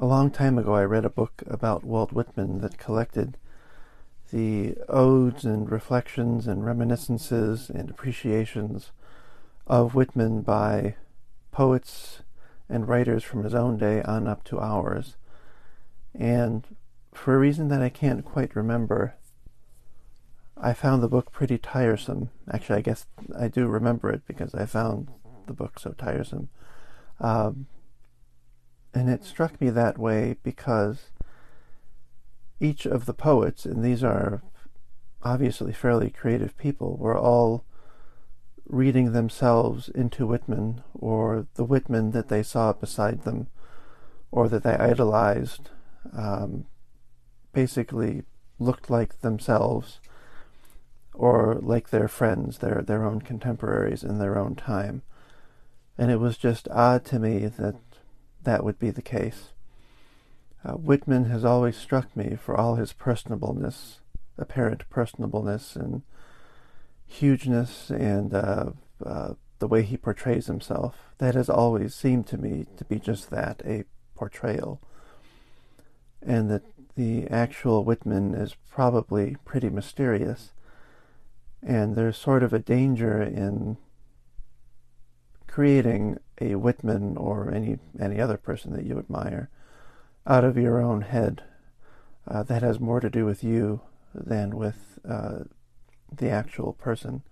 A long time ago, I read a book about Walt Whitman that collected the odes and reflections and reminiscences and appreciations of Whitman by poets and writers from his own day on up to ours. And for a reason that I can't quite remember, I found the book pretty tiresome. Actually, I guess I do remember it because I found the book so tiresome. Um, and it struck me that way because each of the poets, and these are obviously fairly creative people, were all reading themselves into Whitman or the Whitman that they saw beside them or that they idolized um, basically looked like themselves or like their friends, their their own contemporaries in their own time. And it was just odd to me that that would be the case. Uh, Whitman has always struck me for all his personableness, apparent personableness, and hugeness, and uh, uh, the way he portrays himself. That has always seemed to me to be just that a portrayal. And that the actual Whitman is probably pretty mysterious. And there's sort of a danger in creating a Whitman or any any other person that you admire out of your own head uh, that has more to do with you than with uh, the actual person.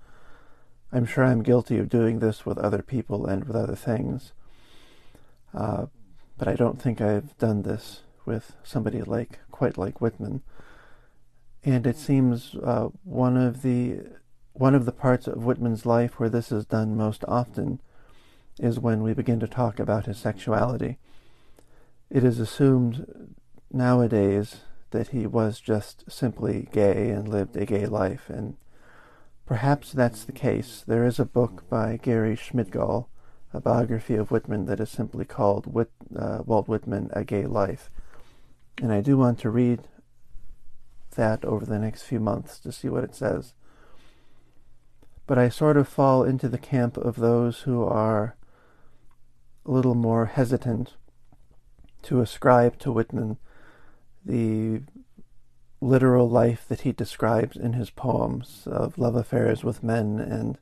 I'm sure I'm guilty of doing this with other people and with other things, uh, but I don't think I've done this with somebody like quite like Whitman. And it seems uh, one of the one of the parts of Whitman's life where this is done most often is when we begin to talk about his sexuality. It is assumed nowadays that he was just simply gay and lived a gay life, and perhaps that's the case. There is a book by Gary Schmidgall, a biography of Whitman that is simply called Whit, uh, Walt Whitman, A Gay Life. And I do want to read that over the next few months to see what it says. But I sort of fall into the camp of those who are a little more hesitant to ascribe to Whitman the literal life that he describes in his poems of love affairs with men and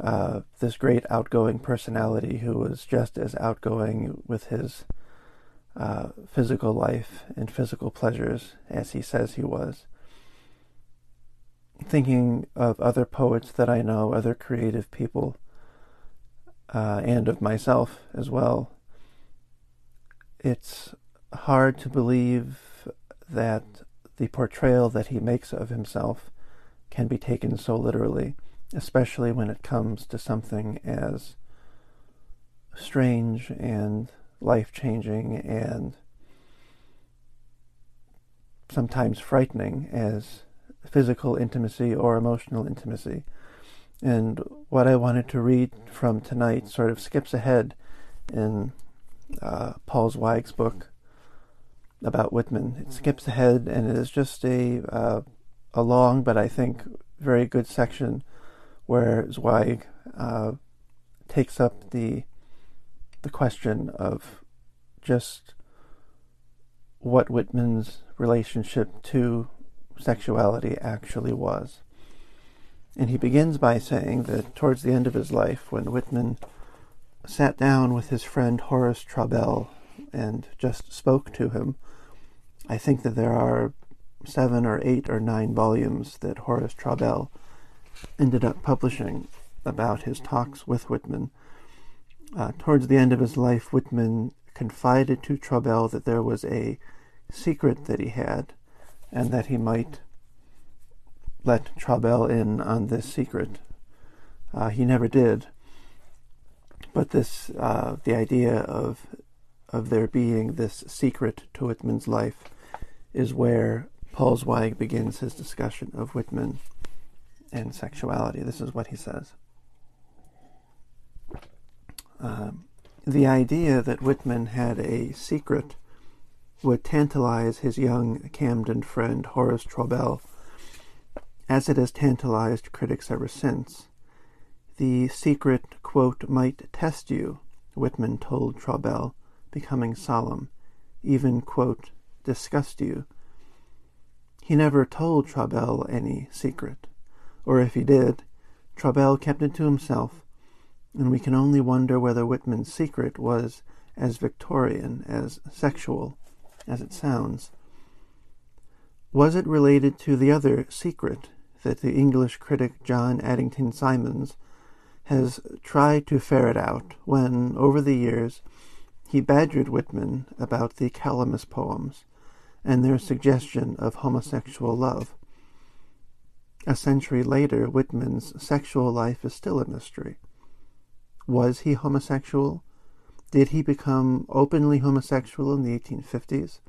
uh, this great outgoing personality who was just as outgoing with his uh, physical life and physical pleasures as he says he was. Thinking of other poets that I know, other creative people uh, and of myself as well. It's hard to believe that the portrayal that he makes of himself can be taken so literally, especially when it comes to something as strange and life changing and sometimes frightening as physical intimacy or emotional intimacy. And what I wanted to read from tonight sort of skips ahead in uh, Paul Zweig's book about Whitman. It skips ahead and it is just a uh, a long but I think very good section where Zweig uh, takes up the the question of just what Whitman's relationship to sexuality actually was And he begins by saying that towards the end of his life, when Whitman sat down with his friend Horace Traubel and just spoke to him, I think that there are seven or eight or nine volumes that Horace Traubel ended up publishing about his talks with Whitman. Uh, towards the end of his life, Whitman confided to Traubel that there was a secret that he had and that he might let Traubel in on this secret. Uh, he never did. But this, uh, the idea of of there being this secret to Whitman's life, is where Paul Zweig begins his discussion of Whitman and sexuality. This is what he says. Um, the idea that Whitman had a secret would tantalize his young Camden friend Horace Traubel as it has tantalized critics ever since. The secret, quote, might test you, Whitman told Traubel, becoming solemn, even, quote, disgust you. He never told Traubel any secret, or if he did, Traubel kept it to himself, and we can only wonder whether Whitman's secret was as Victorian, as sexual, as it sounds. Was it related to the other secret that the English critic John Addington Symonds has tried to ferret out when, over the years, he badgered Whitman about the Calamus poems and their suggestion of homosexual love. A century later, Whitman's sexual life is still a mystery. Was he homosexual? Did he become openly homosexual in the 1850s?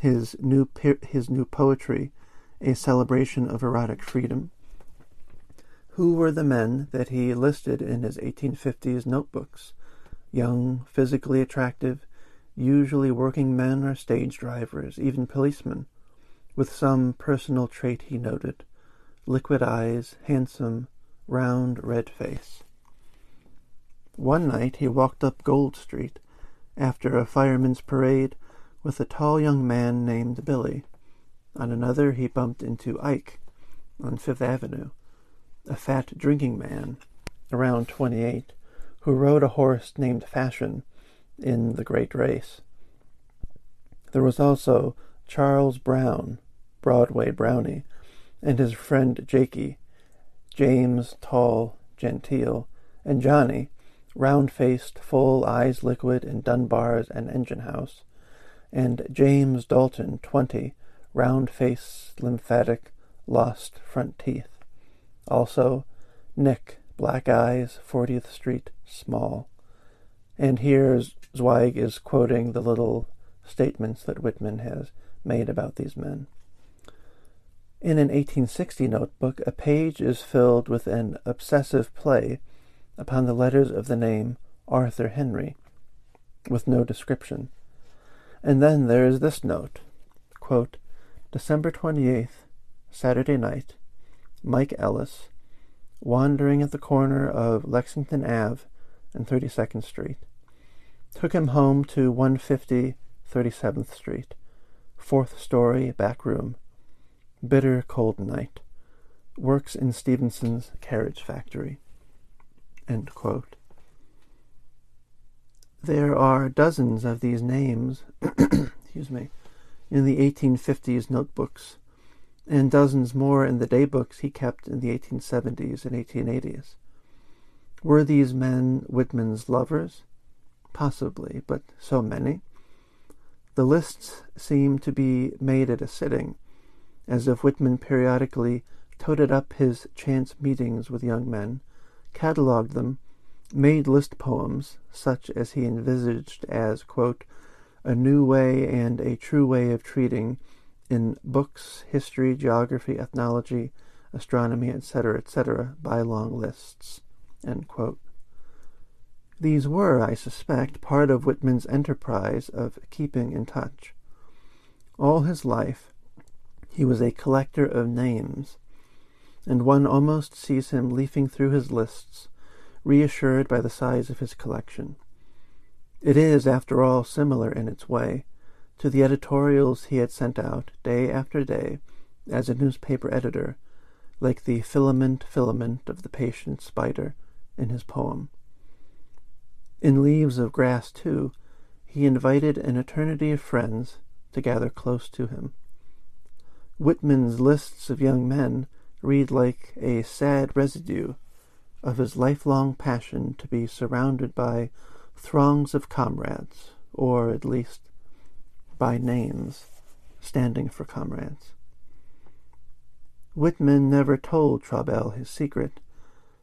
His new, his new poetry a celebration of erotic freedom. Who were the men that he listed in his 1850s notebooks? Young, physically attractive, usually working men or stage drivers, even policemen, with some personal trait he noted liquid eyes, handsome, round, red face. One night he walked up Gold Street after a fireman's parade with a tall young man named Billy. On another, he bumped into Ike on Fifth Avenue, a fat drinking man, around 28, who rode a horse named Fashion in the great race. There was also Charles Brown, Broadway Brownie, and his friend Jakey, James, tall, genteel, and Johnny, round faced, full, eyes liquid in Dunbar's and Engine House, and James Dalton, twenty, round face, lymphatic, lost front teeth. Also, Nick, black eyes, 40th Street, small. And here Zweig is quoting the little statements that Whitman has made about these men. In an 1860 notebook, a page is filled with an obsessive play upon the letters of the name Arthur Henry, with no description. And then there is this note quote, December 28th, Saturday night, Mike Ellis, wandering at the corner of Lexington Ave and 32nd Street, took him home to 150 37th Street, fourth story, back room. Bitter cold night. Works in Stevenson's carriage factory. There are dozens of these names, excuse me, in the 1850s notebooks, and dozens more in the daybooks he kept in the 1870s and 1880s. Were these men Whitman's lovers? Possibly, but so many? The lists seem to be made at a sitting, as if Whitman periodically toted up his chance meetings with young men, catalogued them, made list poems, such as he envisaged as, quote, a new way and a true way of treating in books, history, geography, ethnology, astronomy, etc., etc., by long lists. These were, I suspect, part of Whitman's enterprise of keeping in touch. All his life, he was a collector of names, and one almost sees him leafing through his lists, reassured by the size of his collection. It is, after all, similar in its way to the editorials he had sent out day after day as a newspaper editor like the filament filament of the patient spider in his poem. In Leaves of Grass, too, he invited an eternity of friends to gather close to him. Whitman's lists of young men read like a sad residue of his lifelong passion to be surrounded by throngs of comrades, or at least by names standing for comrades. Whitman never told Traubel his secret,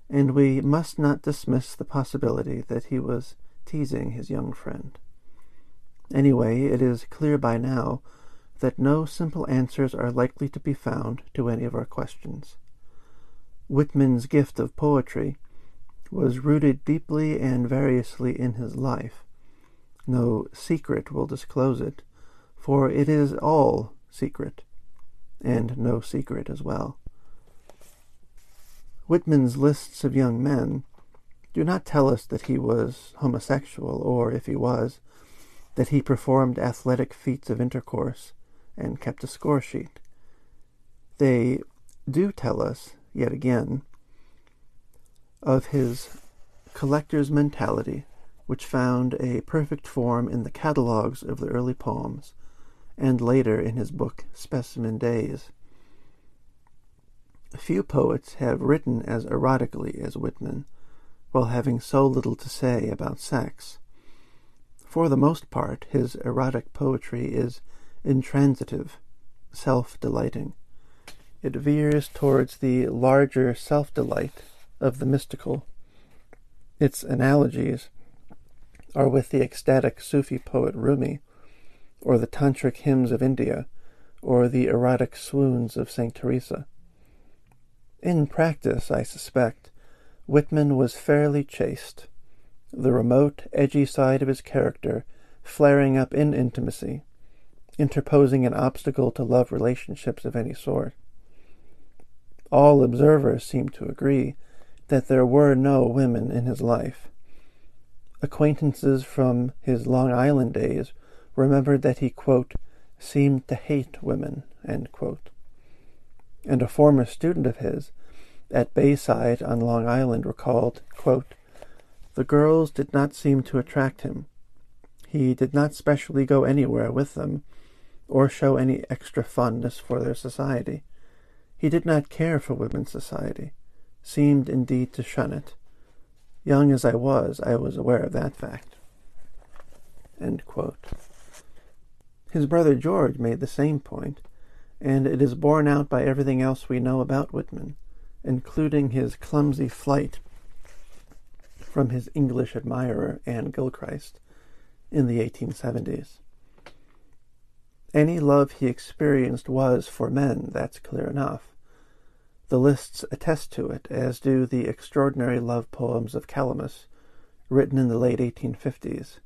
and we must not dismiss the possibility that he was teasing his young friend. Anyway, it is clear by now that no simple answers are likely to be found to any of our questions. Whitman's gift of poetry was rooted deeply and variously in his life. No secret will disclose it, for it is all secret, and no secret as well. Whitman's lists of young men do not tell us that he was homosexual, or, if he was, that he performed athletic feats of intercourse and kept a score sheet. They do tell us, yet again, of his collector's mentality, which found a perfect form in the catalogues of the early poems, and later in his book Specimen Days. Few poets have written as erotically as Whitman, while having so little to say about sex. For the most part, his erotic poetry is intransitive, self-delighting. It veers towards the larger self-delight of the mystical. Its analogies are with the ecstatic Sufi poet Rumi, or the tantric hymns of India, or the erotic swoons of St. Teresa. In practice, I suspect, Whitman was fairly chaste, the remote, edgy side of his character flaring up in intimacy, interposing an obstacle to love relationships of any sort. All observers seem to agree that there were no women in his life. Acquaintances from his Long Island days remembered that he, quote, seemed to hate women, and a former student of his at Bayside on Long Island recalled, quote, The girls did not seem to attract him. He did not specially go anywhere with them, or show any extra fondness for their society. He did not care for women's society seemed indeed to shun it. Young as I was, I was aware of that fact. His brother George made the same point, and it is borne out by everything else we know about Whitman, including his clumsy flight from his English admirer, Anne Gilchrist, in the 1870s. Any love he experienced was for men, that's clear enough. The lists attest to it, as do the extraordinary love poems of Calamus, written in the late 1850s.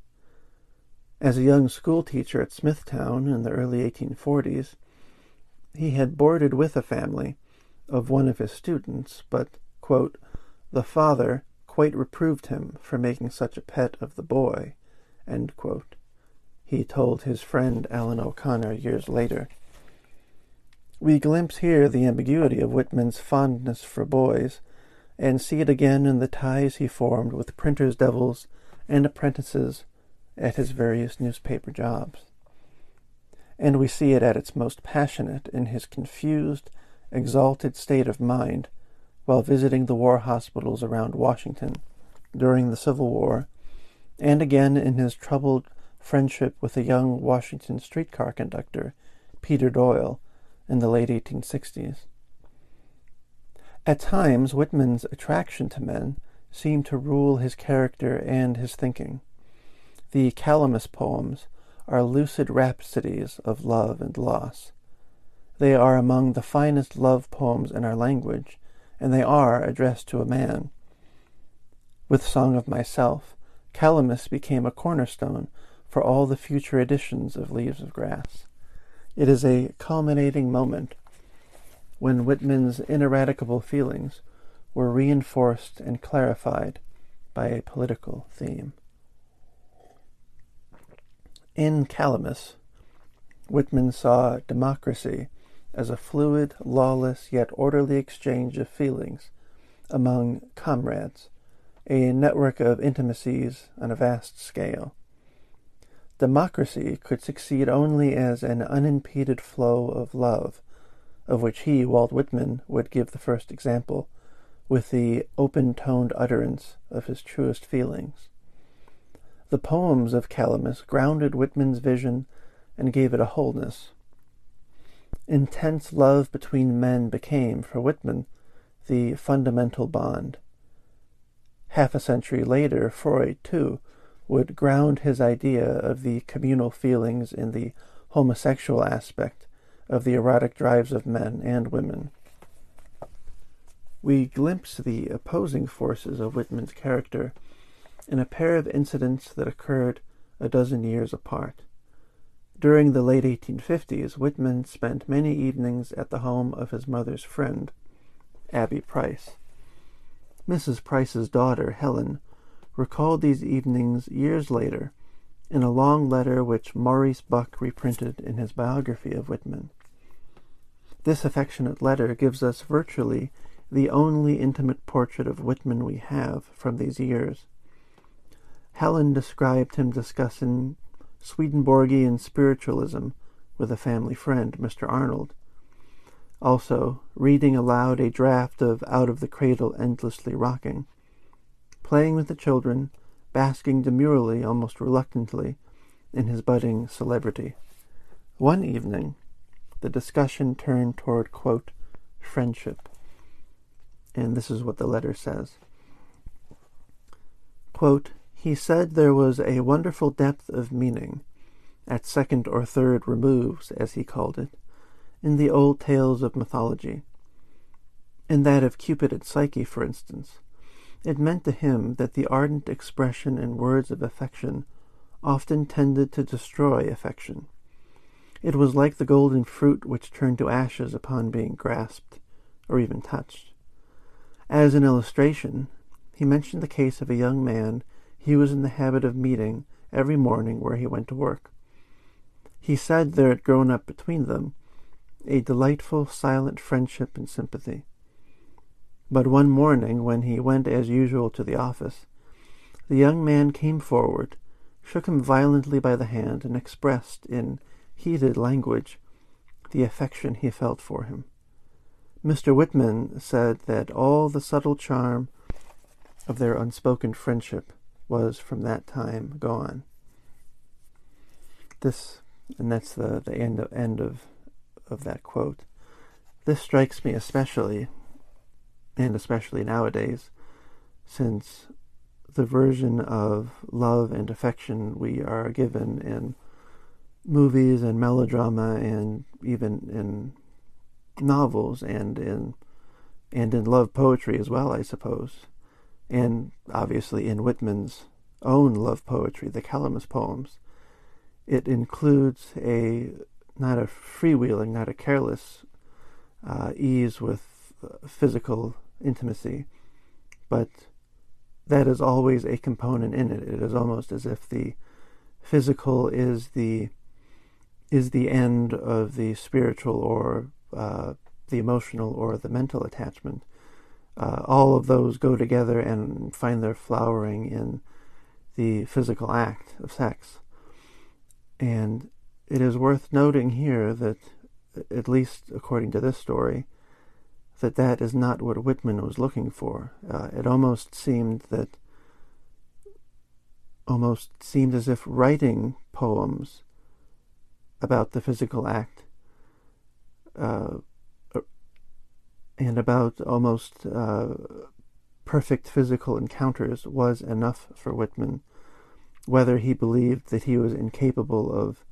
As a young schoolteacher at Smithtown in the early 1840s, he had boarded with a family of one of his students, but, quote, the father quite reproved him for making such a pet of the boy, he told his friend Ellen O'Connor years later. We glimpse here the ambiguity of Whitman's fondness for boys, and see it again in the ties he formed with printers' devils and apprentices at his various newspaper jobs. And we see it at its most passionate in his confused, exalted state of mind while visiting the war hospitals around Washington during the Civil War, and again in his troubled friendship with a young Washington streetcar conductor, Peter Doyle, in the late 1860s. At times, Whitman's attraction to men seemed to rule his character and his thinking. The Calamus poems are lucid rhapsodies of love and loss. They are among the finest love poems in our language, and they are addressed to a man. With Song of Myself, Calamus became a cornerstone for all the future editions of Leaves of Grass. It is a culminating moment when Whitman's ineradicable feelings were reinforced and clarified by a political theme. In Calamus, Whitman saw democracy as a fluid, lawless, yet orderly exchange of feelings among comrades, a network of intimacies on a vast scale. Democracy could succeed only as an unimpeded flow of love, of which he, Walt Whitman, would give the first example, with the open-toned utterance of his truest feelings. The poems of Calamus grounded Whitman's vision and gave it a wholeness. Intense love between men became, for Whitman, the fundamental bond. Half a century later, Freud, too, would ground his idea of the communal feelings in the homosexual aspect of the erotic drives of men and women. We glimpse the opposing forces of Whitman's character in a pair of incidents that occurred a dozen years apart. During the late 1850s, Whitman spent many evenings at the home of his mother's friend, Abby Price. Mrs. Price's daughter, Helen, recalled these evenings years later in a long letter which Maurice Bucke reprinted in his biography of Whitman. This affectionate letter gives us virtually the only intimate portrait of Whitman we have from these years. Helen described him discussing Swedenborgian spiritualism with a family friend, Mr. Arnold. Also, reading aloud a draft of Out of the Cradle Endlessly Rocking, playing with the children, basking demurely, almost reluctantly, in his budding celebrity. One evening, the discussion turned toward, quote, friendship. And this is what the letter says. Quote, he said there was a wonderful depth of meaning, at second or third removes, as he called it, in the old tales of mythology. In that of Cupid and Psyche, for instance, it meant to him that the ardent expression in words of affection often tended to destroy affection. It was like the golden fruit which turned to ashes upon being grasped, or even touched. As an illustration, he mentioned the case of a young man he was in the habit of meeting every morning where he went to work. He said there had grown up between them a delightful silent friendship and sympathy. But one morning, when he went as usual to the office, the young man came forward, shook him violently by the hand, and expressed in heated language the affection he felt for him. Mr. Whitman said that all the subtle charm of their unspoken friendship was from that time gone. This, and that's the, the end of, end of of that quote. This strikes me especially, and especially nowadays, since the version of love and affection we are given in movies and melodrama and even in novels and in and in love poetry as well, I suppose, and obviously in Whitman's own love poetry, the Calamus poems. It includes a not a freewheeling, not a careless uh, ease with physical intimacy, but that is always a component in it. It is almost as if the physical is the is the end of the spiritual or uh, the emotional or the mental attachment. Uh, all of those go together and find their flowering in the physical act of sex. And it is worth noting here that, at least according to this story, that that is not what Whitman was looking for. Uh, it almost seemed that almost seemed as if writing poems about the physical act uh, and about almost uh, perfect physical encounters was enough for Whitman, whether he believed that he was incapable of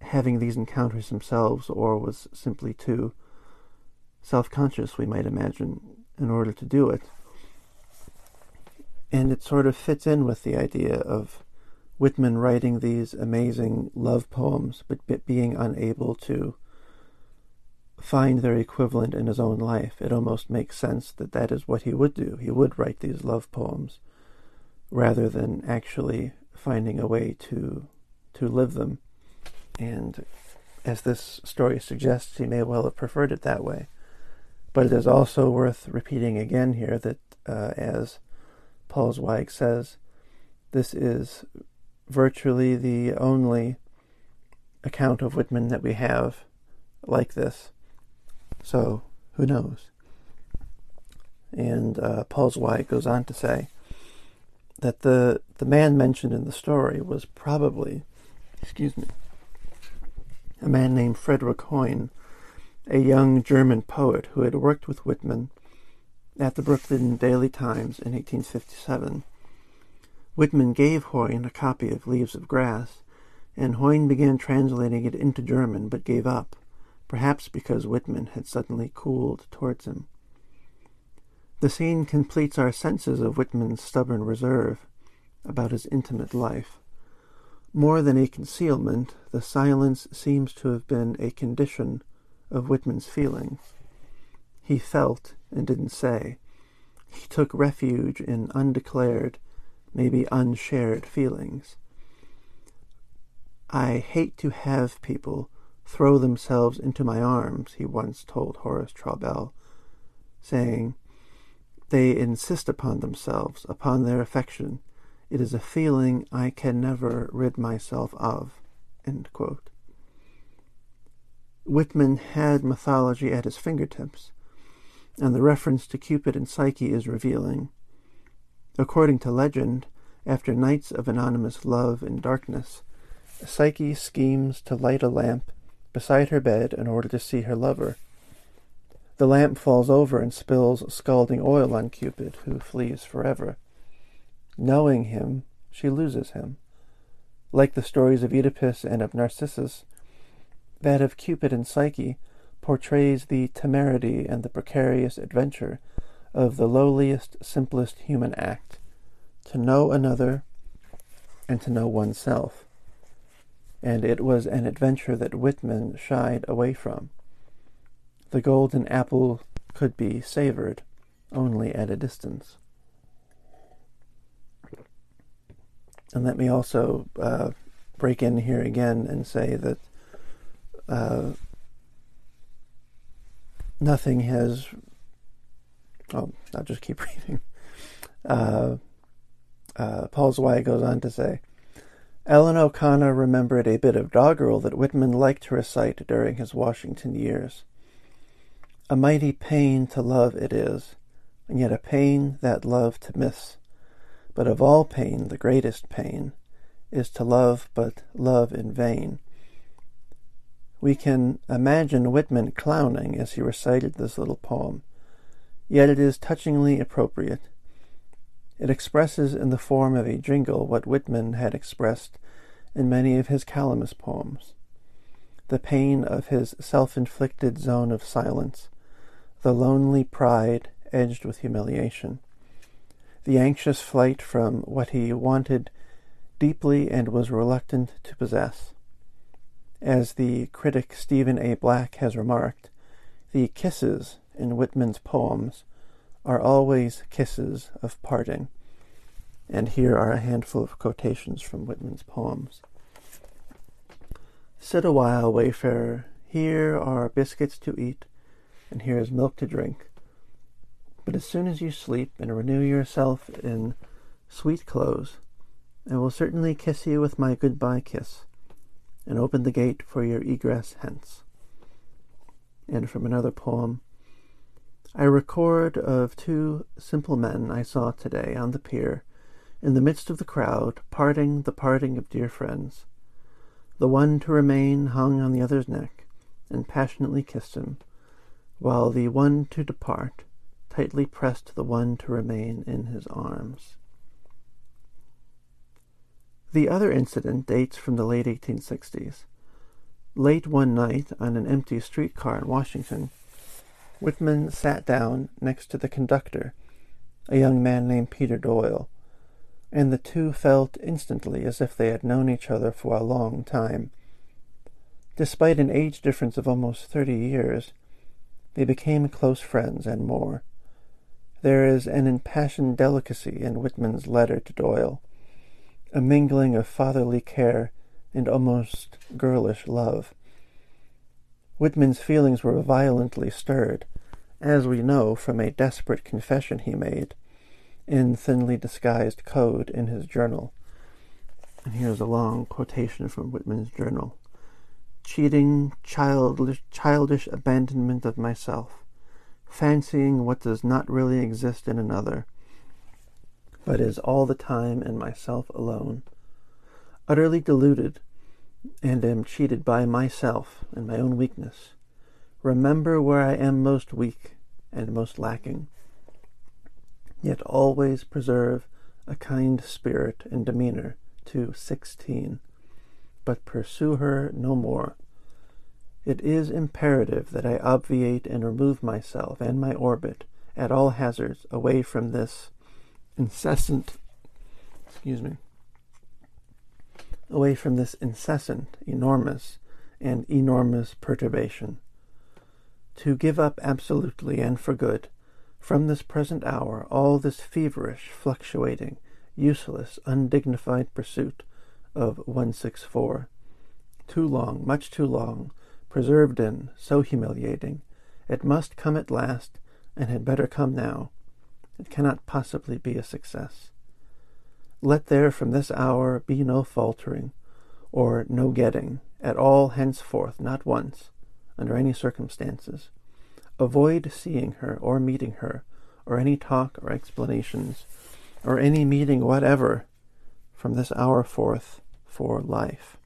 having these encounters themselves or was simply too self conscious, we might imagine, in order to do it. And it sort of fits in with the idea of Whitman writing these amazing love poems, but being unable to find their equivalent in his own life. It almost makes sense that that is what he would do. He would write these love poems rather than actually finding a way to to live them and as this story suggests, he may well have preferred it that way. But it is also worth repeating again here that, uh, as Paul Zweig says, this is virtually the only account of Whitman that we have like this. So, who knows? And uh, Paul Zweig goes on to say that the, the man mentioned in the story was probably, excuse me, a man named Frederick Hoyne, a young German poet who had worked with Whitman at the Brooklyn Daily Times in 1857. Whitman gave Hoyne a copy of Leaves of Grass, and Hoyne began translating it into German but gave up, perhaps because Whitman had suddenly cooled towards him. The scene completes our senses of Whitman's stubborn reserve about his intimate life. More than a concealment, the silence seems to have been a condition of Whitman's feelings. He felt and didn't say. He took refuge in undeclared, maybe unshared feelings. I hate to have people throw themselves into my arms, he once told Horace Traubel, saying, They insist upon themselves, upon their affection, it is a feeling I can never rid myself of. Whitman had mythology at his fingertips, and the reference to Cupid and Psyche is revealing. According to legend, after nights of anonymous love and darkness, Psyche schemes to light a lamp beside her bed in order to see her lover. The lamp falls over and spills scalding oil on Cupid, who flees forever. Knowing him, she loses him. Like the stories of Oedipus and of Narcissus, that of Cupid and Psyche portrays the temerity and the precarious adventure of the lowliest, simplest human act to know another and to know oneself. And it was an adventure that Whitman shied away from. The golden apple could be savored only at a distance. And let me also uh, break in here again and say that uh, nothing has. Oh, I'll just keep reading. Uh, uh, Paul Zweig goes on to say Ellen O'Connor remembered a bit of doggerel that Whitman liked to recite during his Washington years. A mighty pain to love it is, and yet a pain that love to miss. But of all pain, the greatest pain is to love, but love in vain. We can imagine Whitman clowning as he recited this little poem, yet it is touchingly appropriate. It expresses in the form of a jingle what Whitman had expressed in many of his Calamus poems the pain of his self inflicted zone of silence, the lonely pride edged with humiliation the anxious flight from what he wanted deeply and was reluctant to possess. As the critic Stephen A. Black has remarked, the kisses in Whitman's poems are always kisses of parting. And here are a handful of quotations from Whitman's poems. Sit a while, wayfarer, here are biscuits to eat, and here is milk to drink. But as soon as you sleep and renew yourself in sweet clothes, I will certainly kiss you with my goodbye kiss, and open the gate for your egress hence. And from another poem, I record of two simple men I saw today on the pier, in the midst of the crowd, parting the parting of dear friends. The one to remain hung on the other's neck, and passionately kissed him, while the one to depart tightly pressed the one to remain in his arms. The other incident dates from the late 1860s. Late one night on an empty streetcar in Washington, Whitman sat down next to the conductor, a young man named Peter Doyle, and the two felt instantly as if they had known each other for a long time. Despite an age difference of almost thirty years, they became close friends and more. There is an impassioned delicacy in Whitman's letter to Doyle, a mingling of fatherly care and almost girlish love. Whitman's feelings were violently stirred, as we know from a desperate confession he made in thinly disguised code in his journal. And here's a long quotation from Whitman's journal. Cheating, childish, childish abandonment of myself, fancying what does not really exist in another, but is all the time in myself alone. Utterly deluded, and am cheated by myself and my own weakness. Remember where I am most weak and most lacking. Yet always preserve a kind spirit and demeanor to sixteen, but pursue her no more. It is imperative that I obviate and remove myself and my orbit at all hazards away from this incessant excuse me away from this incessant, enormous, and enormous perturbation. To give up absolutely and for good, from this present hour, all this feverish, fluctuating, useless, undignified pursuit of 164. Too long, much too long, preserved in, so humiliating. It must come at last, and had better come now. It cannot possibly be a success. Let there from this hour be no faltering, or no getting, at all henceforth, not once, under any circumstances. Avoid seeing her, or meeting her, or any talk or explanations, or any meeting whatever, from this hour forth, for life.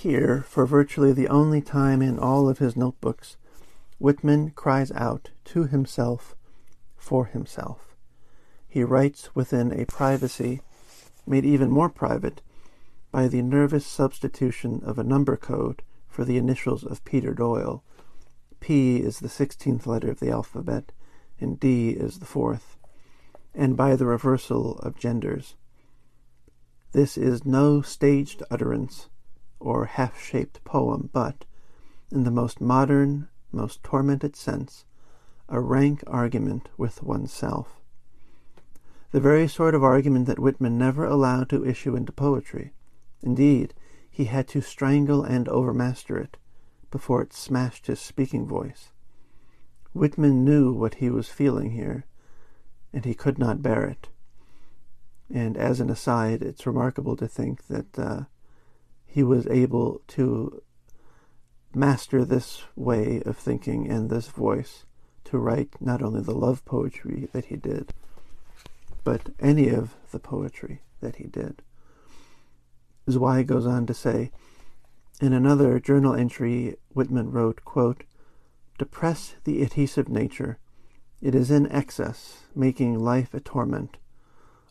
Here, for virtually the only time in all of his notebooks, Whitman cries out to himself for himself. He writes within a privacy made even more private by the nervous substitution of a number code for the initials of Peter Doyle. P is the sixteenth letter of the alphabet, and D is the fourth, and by the reversal of genders. This is no staged utterance or half shaped poem, but, in the most modern most tormented sense, a rank argument with oneself. The very sort of argument that Whitman never allowed to issue into poetry. Indeed, he had to strangle and overmaster it before it smashed his speaking voice. Whitman knew what he was feeling here, and he could not bear it. And as an aside, it's remarkable to think that uh, he was able to master this way of thinking and this voice to write not only the love poetry that he did, but any of the poetry that he did. Zweig goes on to say, in another journal entry, Whitman wrote, quote, Depress the adhesive nature. It is in excess, making life a torment.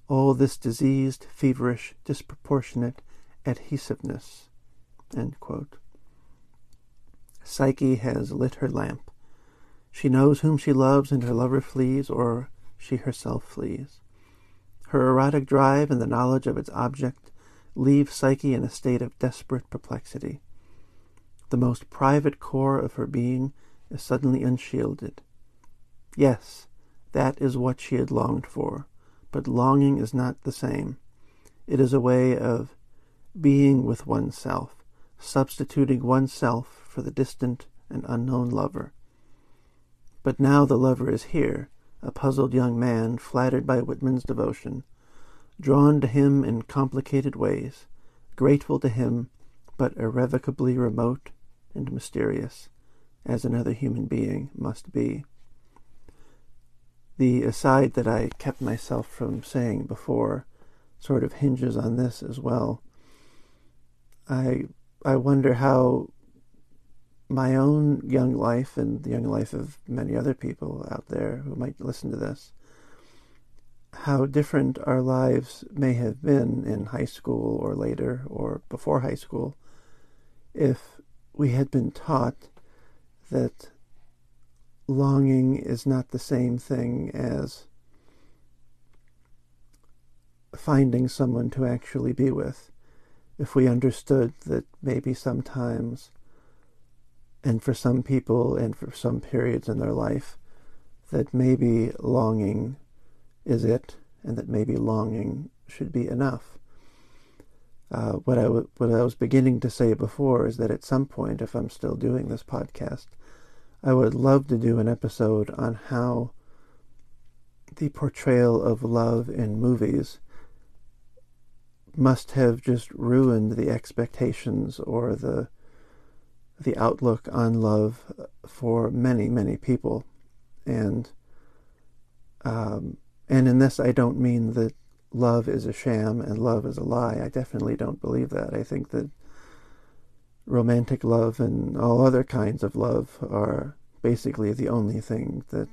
All this diseased, feverish, disproportionate adhesiveness. Psyche has lit her lamp. She knows whom she loves, and her lover flees, or she herself flees. Her erotic drive and the knowledge of its object leave Psyche in a state of desperate perplexity. The most private core of her being is suddenly unshielded. Yes, that is what she had longed for, but longing is not the same. It is a way of being with oneself, substituting oneself for the distant and unknown lover. But now the lover is here, a puzzled young man, flattered by Whitman's devotion, drawn to him in complicated ways, grateful to him, but irrevocably remote and mysterious, as another human being must be. The aside that I kept myself from saying before sort of hinges on this as well. I I wonder how my own young life and the young life of many other people out there who might listen to this, how different our lives may have been in high school or later or before high school if we had been taught that longing is not the same thing as finding someone to actually be with. If we understood that maybe sometimes and for some people and for some periods in their life that maybe longing is it and that maybe longing should be enough. Uh, what I w- what I was beginning to say before is that at some point, if I'm still doing this podcast, I would love to do an episode on how the portrayal of love in movies must have just ruined the expectations or the the outlook on love for many many people. And um, and in this I don't mean that love is a sham and love is a lie. I definitely don't believe that. I think that romantic love and all other kinds of love are basically the only thing that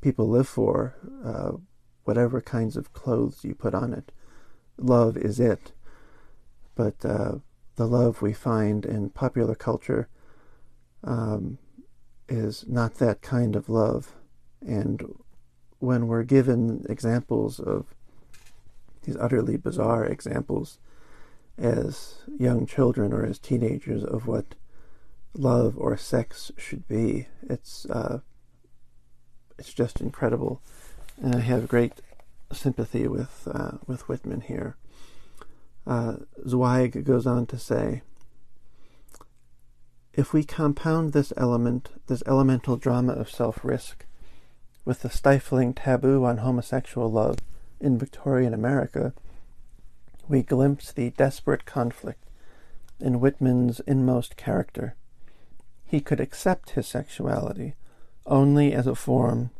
people live for, uh, whatever kinds of clothes you put on it. Love is it. But uh, the love we find in popular culture um, is not that kind of love. And when we're given examples of these utterly bizarre examples as young children or as teenagers of what love or sex should be, it's uh, it's just incredible, and I have great sympathy with uh, with Whitman here. Uh, Zweig goes on to say, if we compound this element, this elemental drama of self-risk, with the stifling taboo on homosexual love in Victorian America, we glimpse the desperate conflict in Whitman's inmost character. He could accept his sexuality only as a form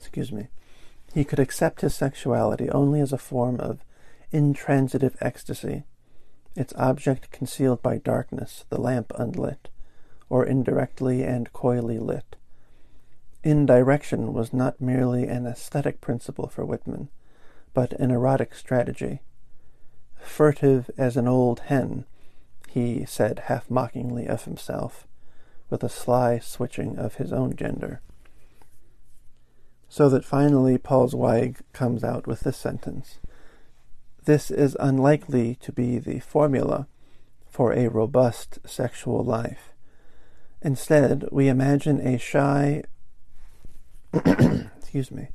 excuse me he could accept his sexuality only as a form of intransitive ecstasy its object concealed by darkness the lamp unlit or indirectly and coyly lit indirection was not merely an aesthetic principle for whitman but an erotic strategy furtive as an old hen he said half mockingly of himself with a sly switching of his own gender. So that finally Paul Zweig comes out with this sentence This is unlikely to be the formula for a robust sexual life. Instead, we imagine a shy, excuse me,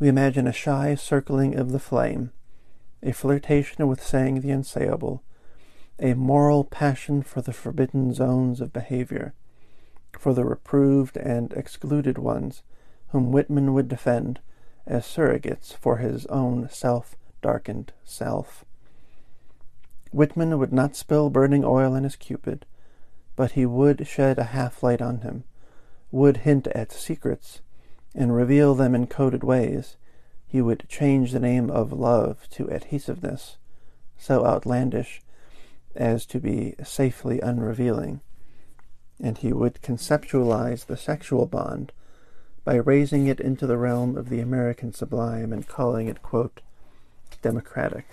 we imagine a shy circling of the flame, a flirtation with saying the unsayable, a moral passion for the forbidden zones of behavior, for the reproved and excluded ones whom Whitman would defend as surrogates for his own self darkened self. Whitman would not spill burning oil on his Cupid, but he would shed a half light on him, would hint at secrets, and reveal them in coded ways. He would change the name of love to adhesiveness, so outlandish as to be safely unrevealing and he would conceptualize the sexual bond by raising it into the realm of the American sublime and calling it, quote, democratic.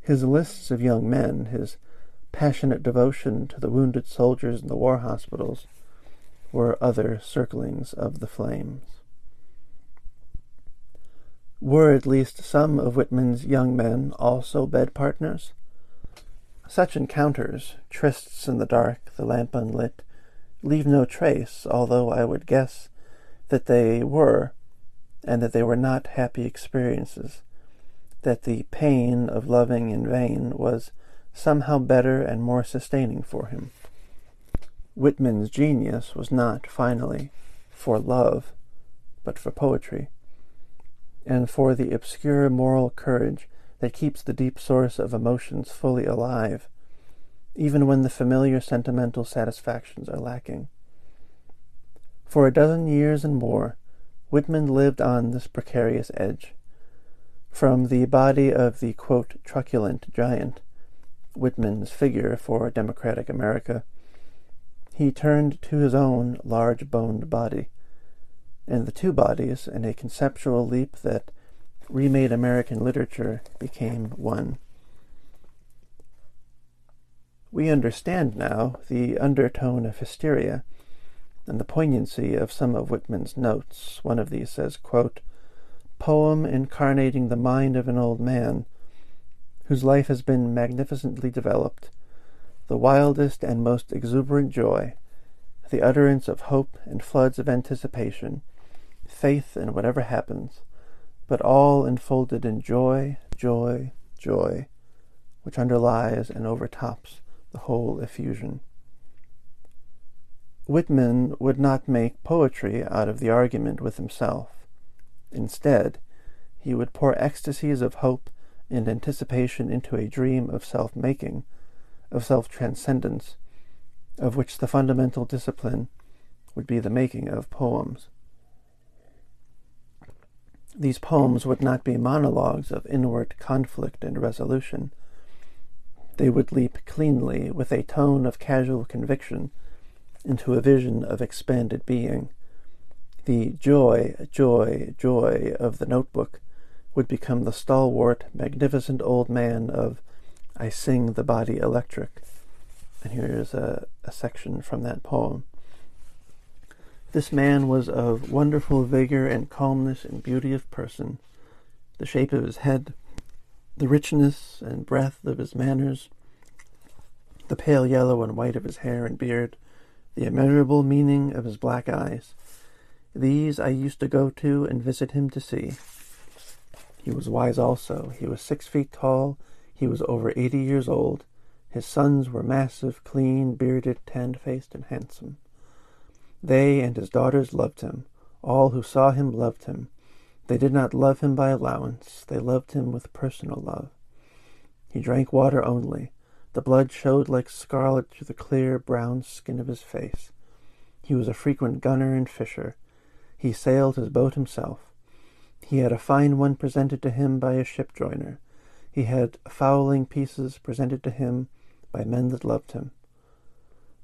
His lists of young men, his passionate devotion to the wounded soldiers in the war hospitals, were other circlings of the flames. Were at least some of Whitman's young men also bed partners? Such encounters, trysts in the dark, the lamp unlit, leave no trace, although I would guess that they were, and that they were not happy experiences, that the pain of loving in vain was somehow better and more sustaining for him. Whitman's genius was not, finally, for love, but for poetry, and for the obscure moral courage that keeps the deep source of emotions fully alive, even when the familiar sentimental satisfactions are lacking. For a dozen years and more, Whitman lived on this precarious edge. From the body of the quote, truculent giant, Whitman's figure for democratic America, he turned to his own large boned body, and the two bodies, in a conceptual leap that remade American literature became one. We understand now the undertone of hysteria and the poignancy of some of Whitman's notes. One of these says, quote, Poem incarnating the mind of an old man whose life has been magnificently developed, the wildest and most exuberant joy, the utterance of hope and floods of anticipation, faith in whatever happens, but all enfolded in joy, joy, joy, which underlies and overtops the whole effusion. Whitman would not make poetry out of the argument with himself. Instead, he would pour ecstasies of hope and anticipation into a dream of self making, of self transcendence, of which the fundamental discipline would be the making of poems. These poems would not be monologues of inward conflict and resolution. They would leap cleanly, with a tone of casual conviction, into a vision of expanded being. The joy, joy, joy of the notebook would become the stalwart, magnificent old man of I Sing the Body Electric. And here is a, a section from that poem. This man was of wonderful vigor and calmness and beauty of person, the shape of his head, the richness and breadth of his manners, the pale yellow and white of his hair and beard, the immeasurable meaning of his black eyes. These I used to go to and visit him to see. He was wise also. He was six feet tall. He was over eighty years old. His sons were massive, clean, bearded, tan-faced, and handsome. They and his daughters loved him. All who saw him loved him. They did not love him by allowance. They loved him with personal love. He drank water only. The blood showed like scarlet through the clear brown skin of his face. He was a frequent gunner and fisher. He sailed his boat himself. He had a fine one presented to him by a ship joiner. He had fowling pieces presented to him by men that loved him.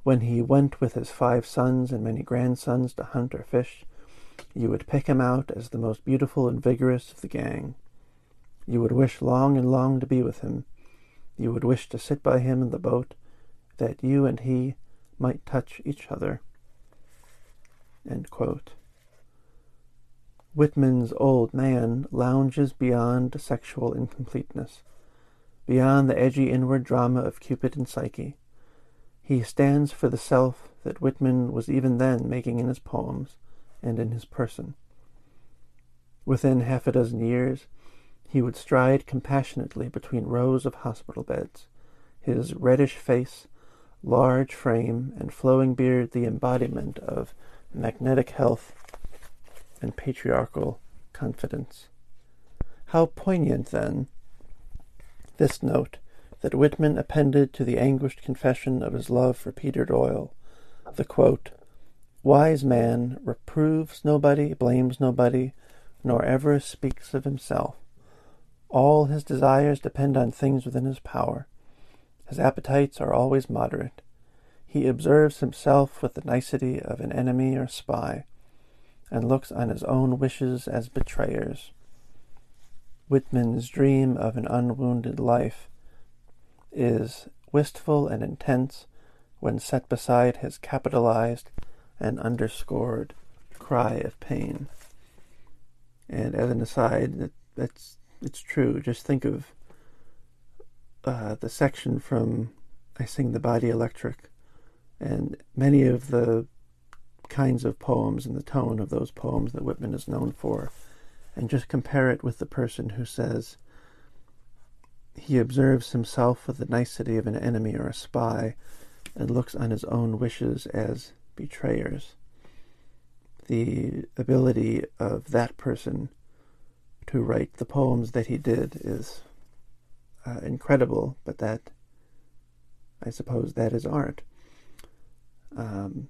When he went with his five sons and many grandsons to hunt or fish, you would pick him out as the most beautiful and vigorous of the gang. You would wish long and long to be with him, you would wish to sit by him in the boat, that you and he might touch each other. Whitman's old man lounges beyond sexual incompleteness, beyond the edgy inward drama of Cupid and Psyche. He stands for the self that Whitman was even then making in his poems and in his person. Within half a dozen years, he would stride compassionately between rows of hospital beds, his reddish face, large frame, and flowing beard the embodiment of magnetic health and patriarchal confidence. How poignant, then, this note that Whitman appended to the anguished confession of his love for Peter Doyle, the quote, Wise man reproves nobody, blames nobody, nor ever speaks of himself. All his desires depend on things within his power. His appetites are always moderate. He observes himself with the nicety of an enemy or spy, and looks on his own wishes as betrayers. Whitman's dream of an unwounded life is wistful and intense when set beside his capitalized and underscored cry of pain. And as an aside, that, that's it's true. Just think of uh, the section from I Sing the Body Electric and many of the kinds of poems and the tone of those poems that Whitman is known for, and just compare it with the person who says he observes himself with the nicety of an enemy or a spy and looks on his own wishes as betrayers. The ability of that person to write the poems that he did is uh, incredible, but that, I suppose, that is art. Um,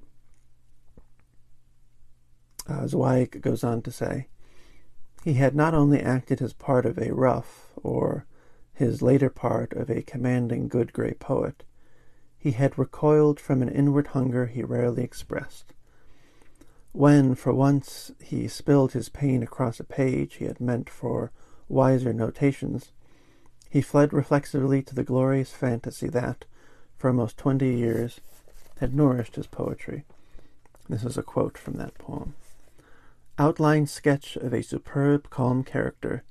uh, Zweig goes on to say, he had not only acted his part of a rough, or his later part of a commanding good grey poet, he had recoiled from an inward hunger he rarely expressed. When, for once, he spilled his pain across a page he had meant for wiser notations, he fled reflexively to the glorious fantasy that, for almost twenty years, had nourished his poetry. This is a quote from that poem. Outline sketch of a superb, calm character.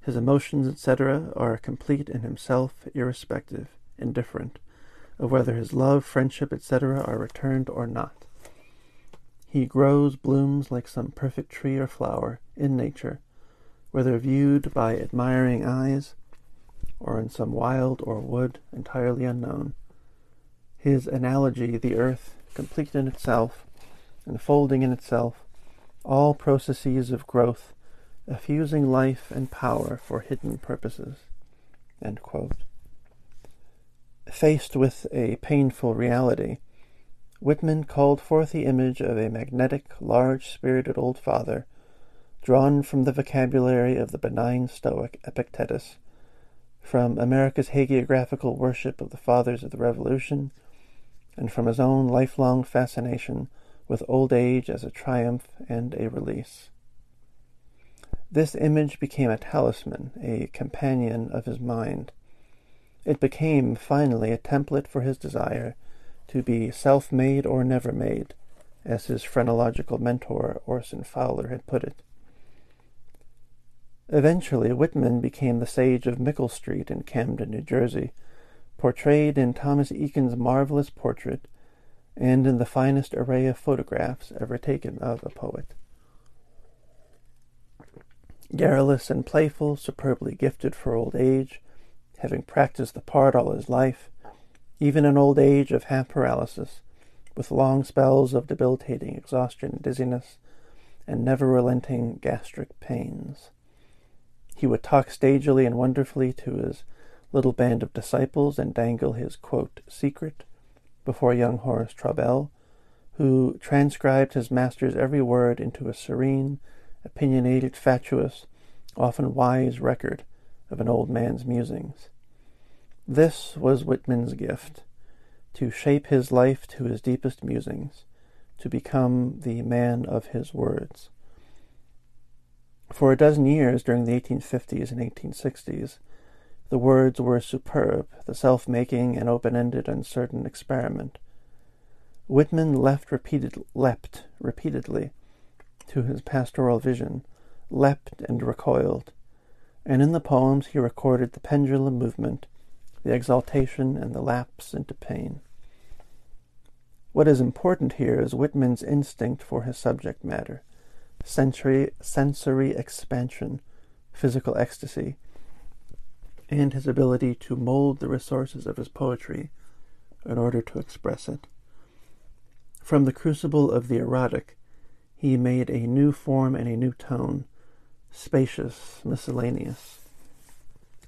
His emotions, etc., are complete in himself, irrespective, indifferent, of whether his love, friendship, etc., are returned or not. He grows, blooms like some perfect tree or flower in nature, whether viewed by admiring eyes or in some wild or wood entirely unknown. His analogy, the earth, complete in itself, enfolding in itself all processes of growth, effusing life and power for hidden purposes. Faced with a painful reality, Whitman called forth the image of a magnetic, large-spirited old father, drawn from the vocabulary of the benign Stoic Epictetus, from America's hagiographical worship of the fathers of the Revolution, and from his own lifelong fascination with old age as a triumph and a release. This image became a talisman, a companion of his mind. It became, finally, a template for his desire to be self-made or never made, as his phrenological mentor Orson Fowler had put it. Eventually, Whitman became the sage of Mickle Street in Camden, New Jersey, portrayed in Thomas Eakins' marvelous portrait and in the finest array of photographs ever taken of a poet. Garrulous and playful, superbly gifted for old age, having practiced the part all his life, even in old age of half paralysis, with long spells of debilitating exhaustion and dizziness, and never relenting gastric pains. He would talk stagily and wonderfully to his little band of disciples and dangle his, quote, secret before young Horace Traubel, who transcribed his master's every word into a serene, opinionated, fatuous, often wise record of an old man's musings. This was Whitman's gift to shape his life to his deepest musings, to become the man of his words. For a dozen years during the 1850s and 1860s, the words were superb, the self-making and open-ended uncertain experiment. Whitman left repeated, leapt repeatedly to his pastoral vision, leapt and recoiled, and in the poems he recorded the pendulum movement, the exaltation and the lapse into pain. What is important here is Whitman's instinct for his subject matter, sensory, sensory expansion, physical ecstasy, and his ability to mold the resources of his poetry in order to express it. From the crucible of the erotic, he made a new form and a new tone, spacious, miscellaneous,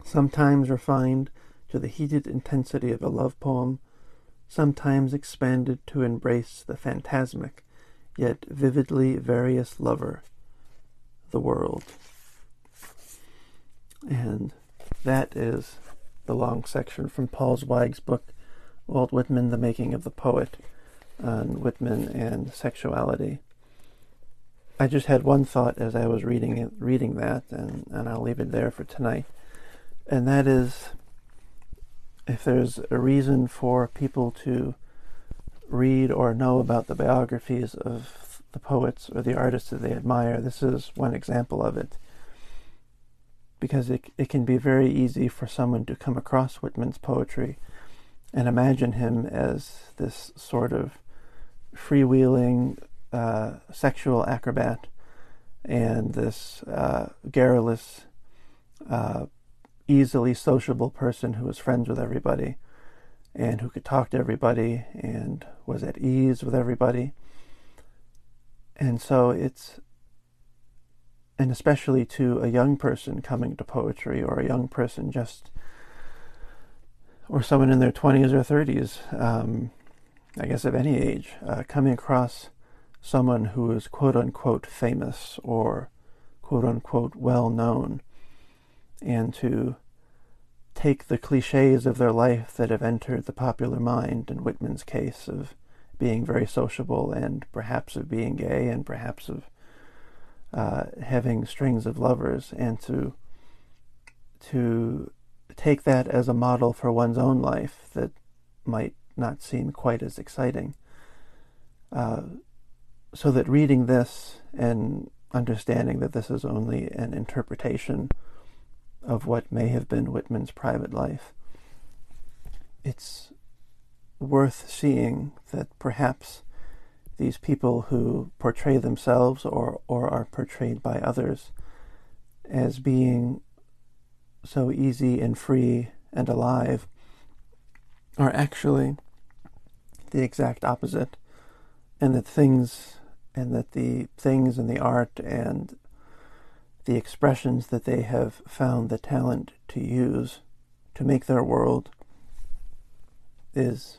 sometimes refined to the heated intensity of a love poem, sometimes expanded to embrace the phantasmic, yet vividly various lover, the world. And that is the long section from Paul Zweig's book, Walt Whitman, The Making of the Poet, on Whitman and sexuality. I just had one thought as I was reading it, reading that, and, and I'll leave it there for tonight. And that is, if there's a reason for people to read or know about the biographies of the poets or the artists that they admire, this is one example of it. Because it, it can be very easy for someone to come across Whitman's poetry and imagine him as this sort of freewheeling uh, sexual acrobat and this uh, garrulous, uh, easily sociable person who was friends with everybody and who could talk to everybody and was at ease with everybody. And so it's and especially to a young person coming to poetry or a young person just or someone in their 20s or 30s um, i guess of any age uh, coming across someone who is quote unquote famous or quote unquote well known and to take the cliches of their life that have entered the popular mind in Whitman's case of being very sociable and perhaps of being gay and perhaps of uh, having strings of lovers and to to take that as a model for one's own life that might not seem quite as exciting. Uh, so that reading this and understanding that this is only an interpretation of what may have been Whitman's private life, it's worth seeing that perhaps these people who portray themselves or, or are portrayed by others as being so easy and free and alive are actually the exact opposite, and that things and that the things and the art and the expressions that they have found the talent to use to make their world is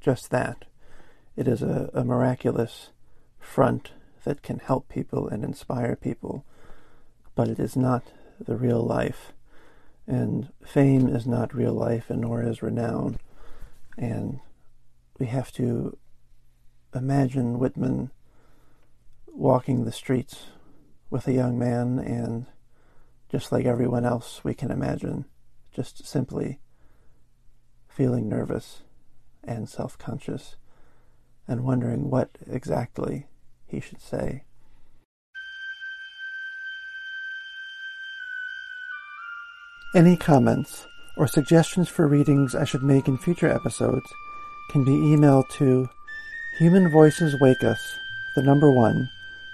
just that. It is a, a miraculous front that can help people and inspire people, but it is not the real life. And fame is not real life, and nor is renown. And we have to imagine Whitman walking the streets with a young man, and just like everyone else we can imagine, just simply feeling nervous and self conscious and wondering what exactly he should say. Any comments or suggestions for readings I should make in future episodes can be emailed to Human Voices Wake Us, the number one,